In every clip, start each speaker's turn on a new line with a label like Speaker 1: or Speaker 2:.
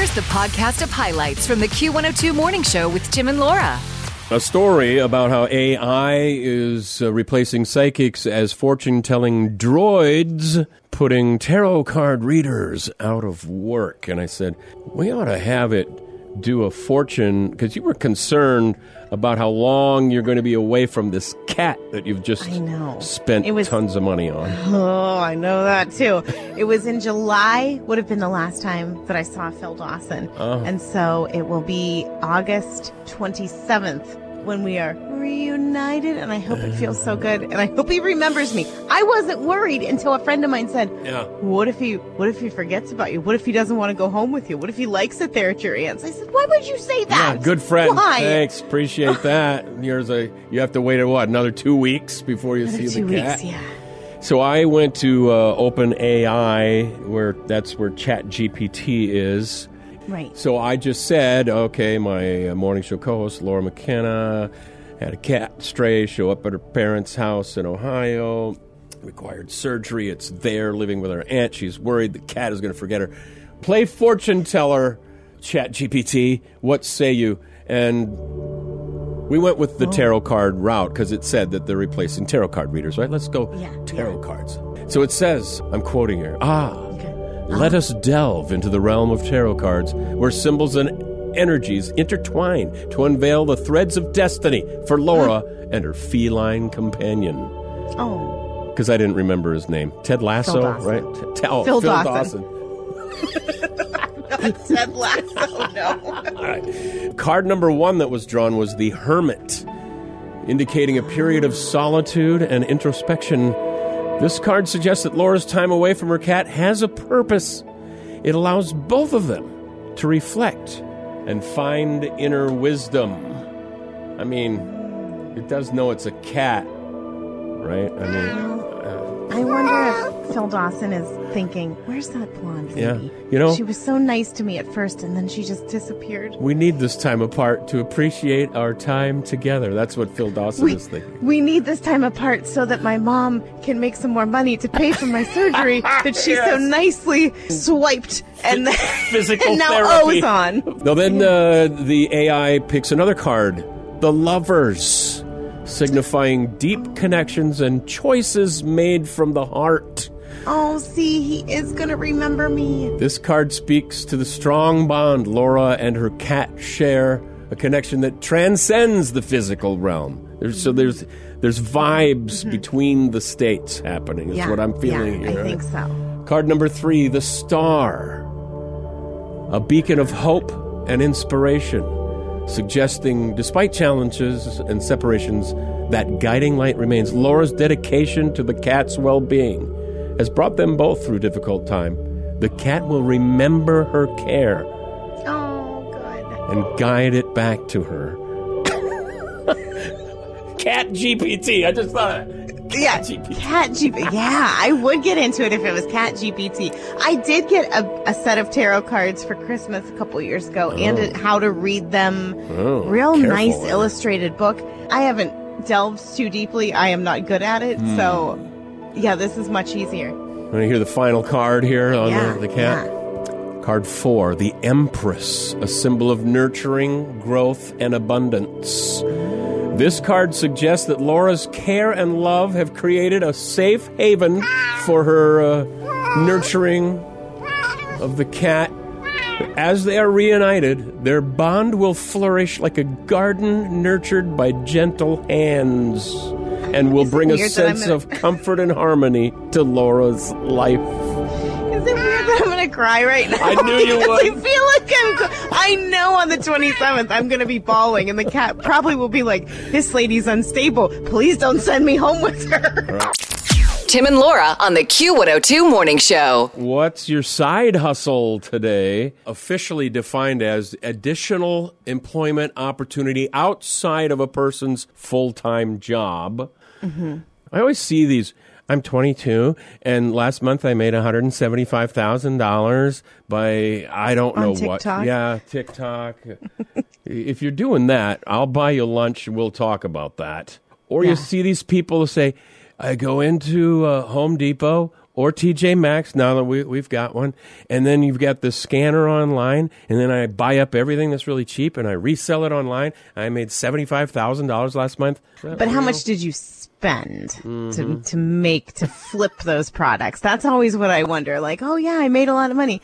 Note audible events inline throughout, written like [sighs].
Speaker 1: Here's the podcast of highlights from the Q102 Morning Show with Tim and Laura.
Speaker 2: A story about how AI is uh, replacing psychics as fortune telling droids, putting tarot card readers out of work. And I said, we ought to have it do a fortune because you were concerned about how long you're going to be away from this cat that you've just
Speaker 3: I know.
Speaker 2: spent
Speaker 3: was-
Speaker 2: tons of money on.
Speaker 3: Oh, I know that too. It was in July, would have been the last time that I saw Phil Dawson.
Speaker 2: Oh.
Speaker 3: And so it will be August 27th when we are reunited. And I hope it feels so good. And I hope he remembers me. I wasn't worried until a friend of mine said,
Speaker 2: Yeah.
Speaker 3: What if he what if he forgets about you? What if he doesn't want to go home with you? What if he likes it there at your aunt's? I said, Why would you say that?
Speaker 2: Yeah, good friend.
Speaker 3: Why?
Speaker 2: Thanks. Appreciate [laughs] that. Here's a you have to wait what another two weeks before you
Speaker 3: Another
Speaker 2: see the cat.
Speaker 3: weeks, yeah.
Speaker 2: So I went to uh, OpenAI, where that's where ChatGPT is.
Speaker 3: Right.
Speaker 2: So I just said, okay, my uh, morning show co-host Laura McKenna had a cat stray show up at her parents' house in Ohio. Required surgery. It's there, living with her aunt. She's worried the cat is going to forget her. Play fortune teller, ChatGPT. What say you? And we went with the tarot card route because it said that they're replacing tarot card readers, right? Let's go
Speaker 3: Yeah,
Speaker 2: tarot cards. So it says, I'm quoting here, ah, let us delve into the realm of tarot cards where symbols and energies intertwine to unveil the threads of destiny for Laura and her feline companion.
Speaker 3: Oh.
Speaker 2: Because I didn't remember his name. Ted Lasso,
Speaker 3: Dawson.
Speaker 2: right? T- oh,
Speaker 3: Phil
Speaker 2: Phil
Speaker 3: Dawson.
Speaker 2: Dawson. [laughs]
Speaker 3: Ted Lasso, no. [laughs]
Speaker 2: All right. Card number one that was drawn was the Hermit, indicating a period of solitude and introspection. This card suggests that Laura's time away from her cat has a purpose. It allows both of them to reflect and find inner wisdom. I mean, it does know it's a cat, right? I mean, uh,
Speaker 3: I wonder if Phil Dawson is thinking, "Where's that blonde
Speaker 2: Yeah. You know-
Speaker 3: she was so nice to me at first, and then she just disappeared."
Speaker 2: we need this time apart to appreciate our time together. That's what Phil Dawson
Speaker 3: We,
Speaker 2: is thinking.
Speaker 3: we need this time apart so that my mom can make some more money to pay for my surgery [laughs] that she so nicely swiped and then
Speaker 2: Physical [laughs]
Speaker 3: and now
Speaker 2: therapy.
Speaker 3: owes on.
Speaker 2: No, then uh, the AI picks another card, the lovers, signifying deep connections and choices made from the heart.
Speaker 3: Oh, see, he is gonna remember me.
Speaker 2: This card speaks to the strong bond Laura and her cat share, a connection that transcends the physical realm. There's, so there's there's vibes between the states happening. Is
Speaker 3: Mm-hmm. yeah,
Speaker 2: what I'm feeling
Speaker 3: yeah,
Speaker 2: here.
Speaker 3: I think so.
Speaker 2: Card number three, the star. A beacon of hope and inspiration, suggesting, despite challenges and separations, that guiding light remains. Laura's dedication to the cat's well being has brought them both through difficult time. The cat will remember her care
Speaker 3: Oh, good.
Speaker 2: and guide it back to her. [laughs] Cat GPT. I just thought.
Speaker 3: Yeah,
Speaker 2: GPT.
Speaker 3: Cat GPT. Yeah, I would get into it if it was Cat GPT. I did get a, a set of tarot cards for Christmas a couple years ago and a, how to read them.
Speaker 2: Oh,
Speaker 3: Real
Speaker 2: careful
Speaker 3: nice
Speaker 2: there.
Speaker 3: illustrated book. I haven't delved too deeply. I am not good at it.
Speaker 2: Hmm.
Speaker 3: So, yeah, this is much easier.
Speaker 2: Want to hear the final card here on
Speaker 3: yeah,
Speaker 2: the, the cat?
Speaker 3: yeah.
Speaker 2: Card four, the Empress, a symbol of nurturing, growth, and abundance. This card suggests that Laura's care and love have created a safe haven for her uh, nurturing of the cat. As they are reunited, their bond will flourish like a garden nurtured by gentle hands and will
Speaker 3: Is
Speaker 2: bring a
Speaker 3: weird that I'm
Speaker 2: sense
Speaker 3: gonna-
Speaker 2: of comfort and harmony to Laura's life.
Speaker 3: Is it weird that I'm gonna cry right now?
Speaker 2: I knew you [laughs]
Speaker 3: Because I
Speaker 2: would.
Speaker 3: feel like I'm. I know on the 27th I'm gonna be bawling, and the cat probably will be like, "This lady's unstable. Please don't send me home with her."
Speaker 1: Tim and Laura on the Q102 Morning Show.
Speaker 2: What's your side hustle today? Officially defined as additional employment opportunity outside of a person's full time job. I always see these. I'm 22, and last month I made $175,000 by I don't
Speaker 3: On
Speaker 2: know
Speaker 3: TikTok?
Speaker 2: what. Yeah, TikTok. [laughs] if you're doing that, I'll buy you lunch. We'll talk about that. Or
Speaker 3: Yeah.
Speaker 2: you see these people say, I go into uh, Home Depot or TJ Maxx. Now that we, we've got one, and then you've got the scanner online, and then I buy up everything that's really cheap and I resell it online. I made seventy five thousand dollars last month.
Speaker 3: But how much did you spend to to make to flip those products? That's always what I wonder. Like, oh yeah, I made a lot of money.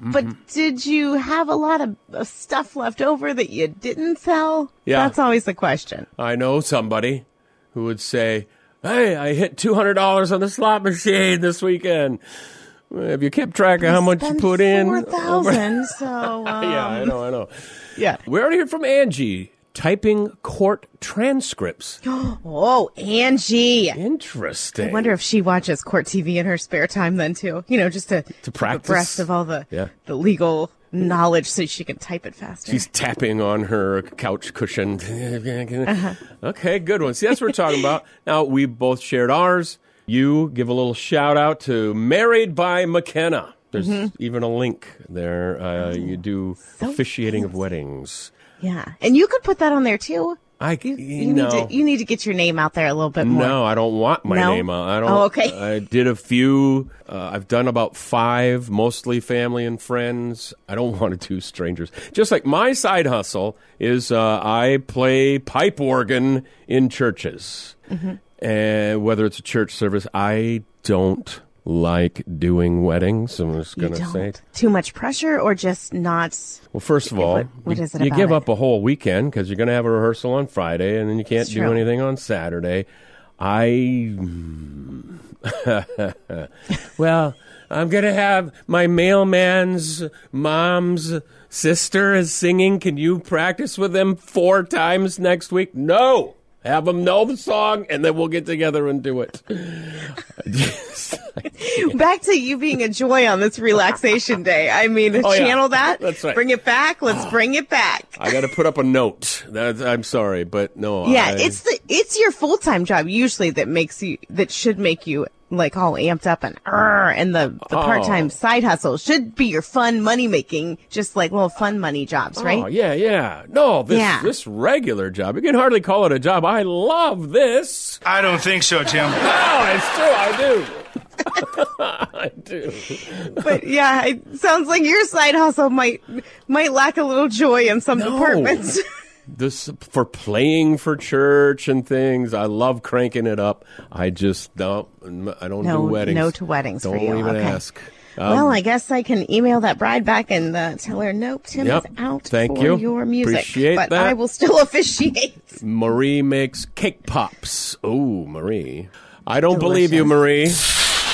Speaker 3: But did you have a lot of, of stuff left over that you didn't sell?
Speaker 2: Yeah.
Speaker 3: That's always the question.
Speaker 2: I know somebody who would say, "Hey, I hit two hundred dollars on the slot machine this weekend." Have you kept track of how much you put in?
Speaker 3: Four thousand. So um, [laughs]
Speaker 2: yeah, I know, I know.
Speaker 3: yeah.
Speaker 2: We already heard from Angie typing court transcripts. [gasps]
Speaker 3: Oh, Angie.
Speaker 2: Interesting.
Speaker 3: I wonder if she watches court TV in her spare time then too. You know, just to
Speaker 2: To practice?
Speaker 3: abreast of all the
Speaker 2: Yeah.
Speaker 3: the legal knowledge so she can type it faster.
Speaker 2: She's tapping on her couch cushion. Okay, good one. See, that's what we're talking about. [laughs] Now, we both shared ours. You give a little shout out to Married by McKenna. There's even a link there. Uh, you do
Speaker 3: So
Speaker 2: officiating of weddings.
Speaker 3: Yeah, and you could put that on there too.
Speaker 2: I
Speaker 3: You,
Speaker 2: you
Speaker 3: you
Speaker 2: know.
Speaker 3: need to you need to get your name out there a little bit more.
Speaker 2: No, I don't want my
Speaker 3: No?
Speaker 2: name on. I don't.
Speaker 3: Oh, okay. [laughs]
Speaker 2: I did a few. Uh, I've done about five, mostly family and friends. I don't want to do strangers. Just like my side hustle is, uh, I play pipe organ in churches,
Speaker 3: Mm-hmm.
Speaker 2: and whether it's a church service, I don't like doing weddings. I'm just gonna say.
Speaker 3: Too much pressure or just not.
Speaker 2: Well, first of all,
Speaker 3: What- what
Speaker 2: you,
Speaker 3: is it
Speaker 2: you give
Speaker 3: it?
Speaker 2: up a whole weekend because you're going to have a rehearsal on Friday, and then you can't
Speaker 3: It's
Speaker 2: do
Speaker 3: true.
Speaker 2: anything on Saturday. I [laughs] well, I'm going to have my mailman's mom's sister is singing. Can you practice with them four times next week? No. Have them know the song, and then we'll get together and do it. [laughs]
Speaker 3: Back to you being a joy on this relaxation day. I mean,
Speaker 2: Oh, yeah.
Speaker 3: channel that.
Speaker 2: That's right.
Speaker 3: Bring it back. Let's ah. bring it back.
Speaker 2: I got to put up a note. That, I'm sorry, but no.
Speaker 3: Yeah,
Speaker 2: I-
Speaker 3: it's the it's your full time job usually that makes you that should make you like all amped up and "Arr," and the the
Speaker 2: Oh.
Speaker 3: part time side hustle should be your fun money making, just like little fun money jobs, right?
Speaker 2: Oh, yeah, yeah. No, this
Speaker 3: Yeah.
Speaker 2: this regular job. You can hardly call it a job. I love this.
Speaker 4: I don't think so, Tim. [laughs]
Speaker 2: No, it's true. I do. [laughs] I do.
Speaker 3: But yeah, it sounds like your side hustle might might lack a little joy in some
Speaker 2: No.
Speaker 3: departments. [laughs]
Speaker 2: This for playing for church and things. I love cranking it up. I just don't. I don't
Speaker 3: No-
Speaker 2: do weddings.
Speaker 3: no to weddings for
Speaker 2: Don't
Speaker 3: you.
Speaker 2: even
Speaker 3: Okay.
Speaker 2: ask. Um,
Speaker 3: well, I guess I can email that bride back and uh, tell her, nope, Tim
Speaker 2: Yep.
Speaker 3: is out
Speaker 2: Thank
Speaker 3: for
Speaker 2: you.
Speaker 3: your music.
Speaker 2: Appreciate
Speaker 3: but
Speaker 2: that.
Speaker 3: I will still [laughs] officiate.
Speaker 2: Marie makes cake pops. Oh, Marie. I don't believe you, Marie.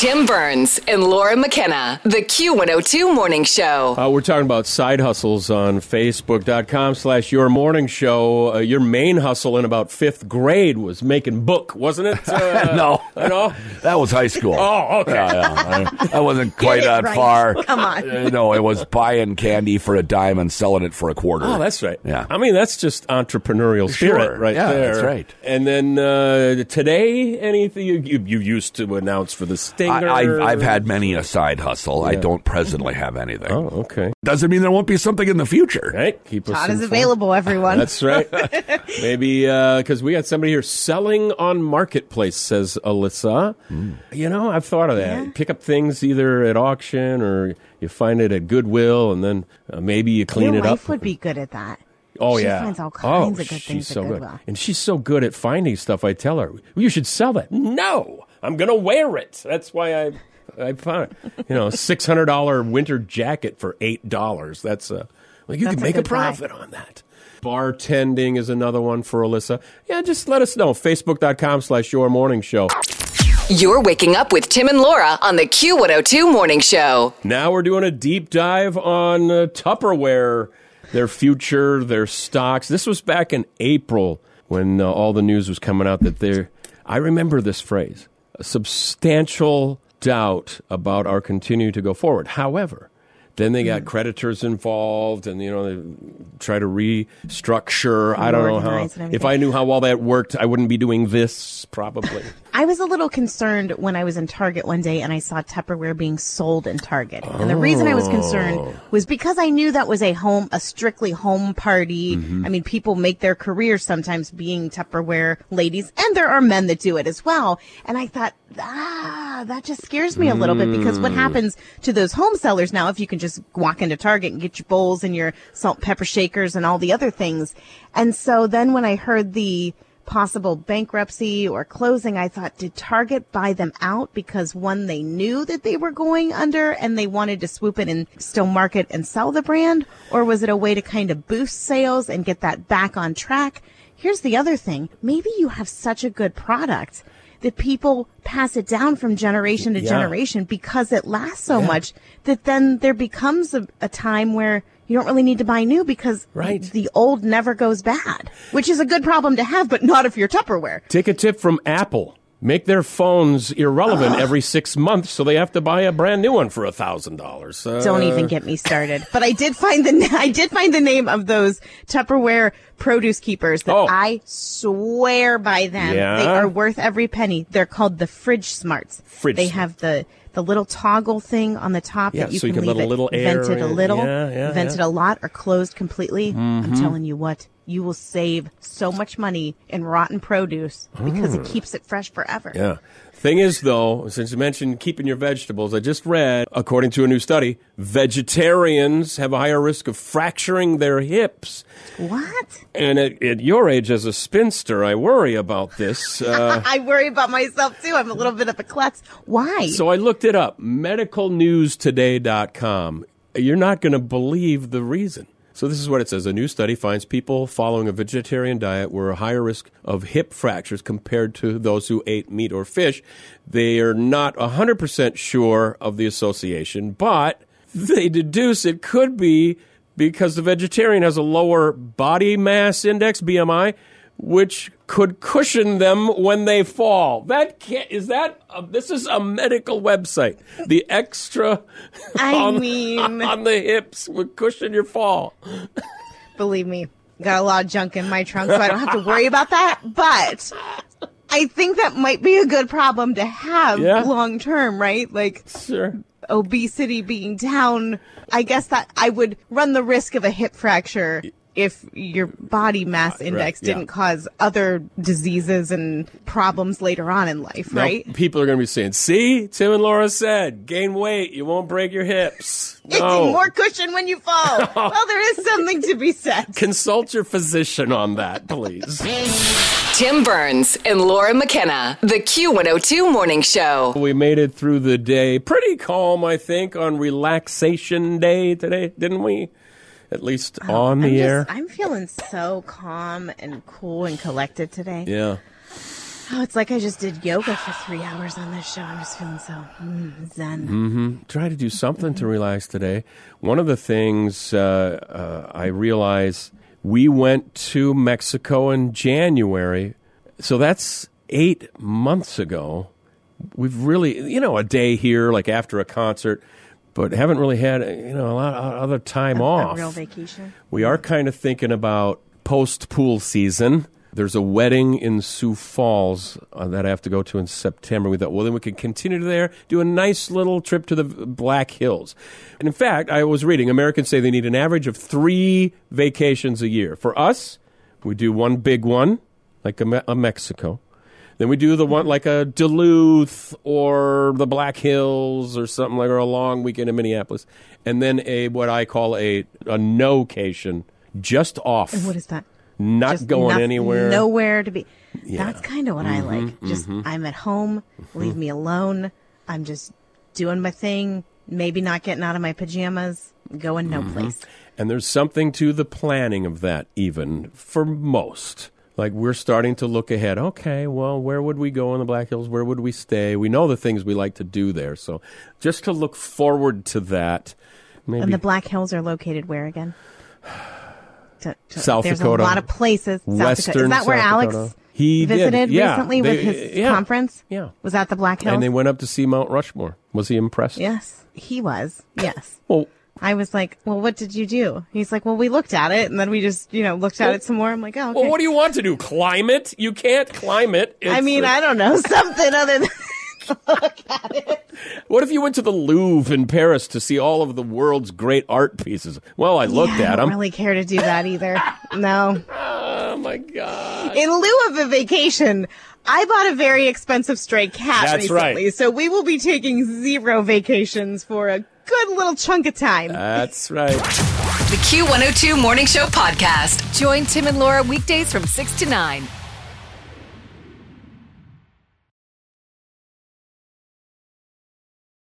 Speaker 1: Tim Burns and Laura McKenna, the Q102 Morning Show.
Speaker 2: Uh, we're talking about side hustles on Facebook.com slash Your Morning Show. Uh, your main hustle in about fifth grade was making book, wasn't it? [laughs] Uh,
Speaker 5: No.
Speaker 2: You know?
Speaker 5: That was high school. [laughs]
Speaker 2: Oh, okay.
Speaker 5: Yeah, yeah. I, I wasn't quite that
Speaker 3: right.
Speaker 5: far.
Speaker 3: Come on.
Speaker 5: Uh, no, it was buying candy for a dime and selling it for a quarter.
Speaker 2: Oh, that's right.
Speaker 5: Yeah.
Speaker 2: I mean, that's just entrepreneurial spirit
Speaker 5: Sure.
Speaker 2: right
Speaker 5: Yeah,
Speaker 2: there.
Speaker 5: that's right.
Speaker 2: And then uh, today, anything you, you, you used to announce for the
Speaker 5: I,
Speaker 2: Stinger?
Speaker 5: I, I've had many a side hustle. I don't presently have anything.
Speaker 2: Oh, okay.
Speaker 5: Doesn't mean there won't be something in the future.
Speaker 2: Right. Keep us
Speaker 3: Todd is
Speaker 2: informed.
Speaker 3: available, everyone.
Speaker 2: That's right. [laughs] Maybe because we got somebody here selling on marketplace, says Alyssa. You know, I've thought of that.
Speaker 3: Yeah.
Speaker 2: Pick up things either at auction or you find it at Goodwill, and then uh, maybe you clean
Speaker 3: Your
Speaker 2: it
Speaker 3: wife
Speaker 2: up.
Speaker 3: would be good at that.
Speaker 2: Oh
Speaker 3: she
Speaker 2: yeah,
Speaker 3: finds all
Speaker 2: oh,
Speaker 3: kinds of good
Speaker 2: she's
Speaker 3: things at
Speaker 2: so good,
Speaker 3: Goodwill.
Speaker 2: and she's so good at finding stuff. I tell her, you should sell that. No, I'm gonna wear it. That's why I, I found. You know, [laughs] six hundred dollar winter jacket for eight dollars. That's a well, you
Speaker 3: That's
Speaker 2: can make a
Speaker 3: good buy.
Speaker 2: profit on that. Bartending is another one for Alyssa. Yeah, just let us know. Facebook.com slash Your Morning Show.
Speaker 1: You're waking up with Tim and Laura on the Q102 Morning Show.
Speaker 2: Now we're doing a deep dive on uh, Tupperware, their future, their stocks. This was back in April when uh, all the news was coming out that they're. I remember this phrase: a substantial doubt about our continue to go forward. However, Then they got mm. creditors involved, and you know they try to restructure. I don't know how. If. I knew how well that worked, I wouldn't be doing this probably. [laughs]
Speaker 3: I was a little concerned when I was in Target one day and I saw Tupperware being sold in Target. And the reason I was concerned oh. was because I knew that was a home, a strictly home party. Mm-hmm. I mean, people make their careers sometimes being Tupperware ladies, and there are men that do it as well. And I thought, ah, that just scares me a little bit because what mm. happens to those home sellers now if you can just walk into Target and get your bowls and your salt pepper shakers and all the other things. And so then when I heard the possible bankruptcy or closing, I thought, did Target buy them out because one, they knew that they were going under and they wanted to swoop in and still market and sell the brand? Or was it a way to kind of boost sales and get that back on track? Here's the other thing. Maybe you have such a good product that people pass it down from generation to
Speaker 2: Yeah.
Speaker 3: generation because it lasts so much that then there becomes a, a time where you don't really need to buy new because
Speaker 2: Right.
Speaker 3: the old never goes bad, which is a good problem to have, but not if you're Tupperware.
Speaker 2: Take a tip from Apple. Make their phones irrelevant every six months, so they have to buy a brand new one for a thousand dollars. Uh,
Speaker 3: Don't even get me started. [laughs] But I did find the [laughs] I did find the name of those Tupperware produce keepers that
Speaker 2: Oh.
Speaker 3: I swear by them.
Speaker 2: Yeah?
Speaker 3: They are worth every penny. They're called the Fridge Smarts.
Speaker 2: Fridge
Speaker 3: They
Speaker 2: Smart.
Speaker 3: have the the little toggle thing on the top
Speaker 2: Yeah,
Speaker 3: that you
Speaker 2: so you
Speaker 3: can
Speaker 2: can let
Speaker 3: leave
Speaker 2: a
Speaker 3: it
Speaker 2: little air
Speaker 3: vented a little,
Speaker 2: Yeah, yeah,
Speaker 3: vented
Speaker 2: yeah. Mm-hmm.
Speaker 3: a lot, or closed completely. I'm telling you what, you will save so much money in rotten produce because it keeps it fresh forever.
Speaker 2: Mm. Yeah. Thing is, though, since you mentioned keeping your vegetables, I just read, according to a new study, vegetarians have a higher risk of fracturing their hips.
Speaker 3: What?
Speaker 2: And at, at your age as a spinster, I worry about this. [laughs] Uh,
Speaker 3: I worry about myself too. I'm a little bit of a klutz. Why?
Speaker 2: so I looked it up medicalnewstoday.com. You're not going to believe the reason. So this is what it says. A new study finds people following a vegetarian diet were a higher risk of hip fractures compared to those who ate meat or fish. They are not 100% sure of the association, but they deduce it could be because the vegetarian has a lower body mass index, BMI, which could cushion them when they fall. That can't, is that, uh, this is a medical website. The extra
Speaker 3: I [laughs]
Speaker 2: on,
Speaker 3: mean- [laughs]
Speaker 2: on the hips would cushion your fall.
Speaker 3: Believe me, got a lot of junk in my trunk, so I don't have to worry about that. But I think that might be a good problem to have
Speaker 2: Yeah.
Speaker 3: long term, right? Like
Speaker 2: Sure.
Speaker 3: obesity being down. I guess that I would run the risk of a hip fracture if your body mass index
Speaker 2: yeah.
Speaker 3: didn't cause other diseases and problems later on in life,
Speaker 2: Now,
Speaker 3: right?
Speaker 2: people are going to be saying, see, Tim and Laura said, gain weight, you won't break your hips. [laughs] No.
Speaker 3: More cushion when you fall. [laughs] well, there is something to be said.
Speaker 2: Consult your physician on that, please.
Speaker 1: Tim Burns and Laura McKenna, the Q102 Morning Show.
Speaker 2: we made it through the day pretty calm, I think, on relaxation day today, didn't we? At least on the
Speaker 3: I'm just-
Speaker 2: air.
Speaker 3: I'm feeling so calm and cool and collected today.
Speaker 2: yeah.
Speaker 3: Oh, it's like I just did yoga for three hours on this show. I'm just feeling so mm, zen. Mm-hmm.
Speaker 2: Try to do something to relax today. One of the things uh, uh, I realize we went to Mexico in January, so that's eight months ago. We've really, you know, a day here, like after a concert, but haven't really had, you know, a lot of other time off.
Speaker 3: A real vacation.
Speaker 2: We are kind of thinking about post pool season. There's a wedding in Sioux Falls uh, that I have to go to in September. We thought, well, then we could continue there, do a nice little trip to the Black Hills. And in fact, I was reading Americans say they need an average of three vacations a year. For us, we do one big one, like a, Me- a Mexico. Then we do the one like a Duluth or the Black Hills or something like, or a long weekend in Minneapolis, and then a what I call a a no-cation, just off,
Speaker 3: What is that?
Speaker 2: not
Speaker 3: Just
Speaker 2: going anywhere.
Speaker 3: Nowhere to be.
Speaker 2: Yeah. Mm-hmm,
Speaker 3: That's kind of what I like. Just I'm at home. Leave me alone. I'm just doing my thing. Maybe not getting out of my pajamas. Going no
Speaker 2: Mm-hmm.
Speaker 3: place.
Speaker 2: And there's something to the planning of that, even for most. Like we're starting to look ahead. Okay, well, where would we go in the Black Hills? Where would we stay? We know the things we like to do there. So just to look forward to that. Maybe
Speaker 3: And the Black Hills are located where again? [sighs] To- to-
Speaker 2: South
Speaker 3: there's
Speaker 2: Dakota.
Speaker 3: a lot of places. South Dakota.
Speaker 2: Western
Speaker 3: Is that where
Speaker 2: South
Speaker 3: Alex
Speaker 2: Dakota. He
Speaker 3: visited
Speaker 2: yeah.
Speaker 3: recently
Speaker 2: They-
Speaker 3: with his uh,
Speaker 2: yeah.
Speaker 3: conference?
Speaker 2: Yeah.
Speaker 3: Was that the Black Hills?
Speaker 2: and they went up to see Mount Rushmore. Was he impressed?
Speaker 3: yes, he was. Yes.
Speaker 2: Well,
Speaker 3: I was like, well, what did you do? He's like, well, we looked at it and then we just, you know, looked at it some more. I'm like, oh, okay.
Speaker 2: Well, what do you want to do? Climb it? You can't climb it.
Speaker 3: I
Speaker 2: It's
Speaker 3: mean,
Speaker 2: a-
Speaker 3: I don't know, [laughs] something other than [laughs] look at it.
Speaker 2: What if you went to the Louvre in Paris to see all of the world's great art pieces? Well, I looked
Speaker 3: Yeah, I don't really care to do that either. [laughs] No.
Speaker 2: Oh my god!
Speaker 3: In lieu of a vacation, I bought a very expensive stray cat
Speaker 2: That's
Speaker 3: recently,
Speaker 2: right.
Speaker 3: so we will be taking zero vacations for a good little chunk of time.
Speaker 2: That's right.
Speaker 1: The Q102 Morning Show podcast. Join Tim and Laura weekdays from 6 to 9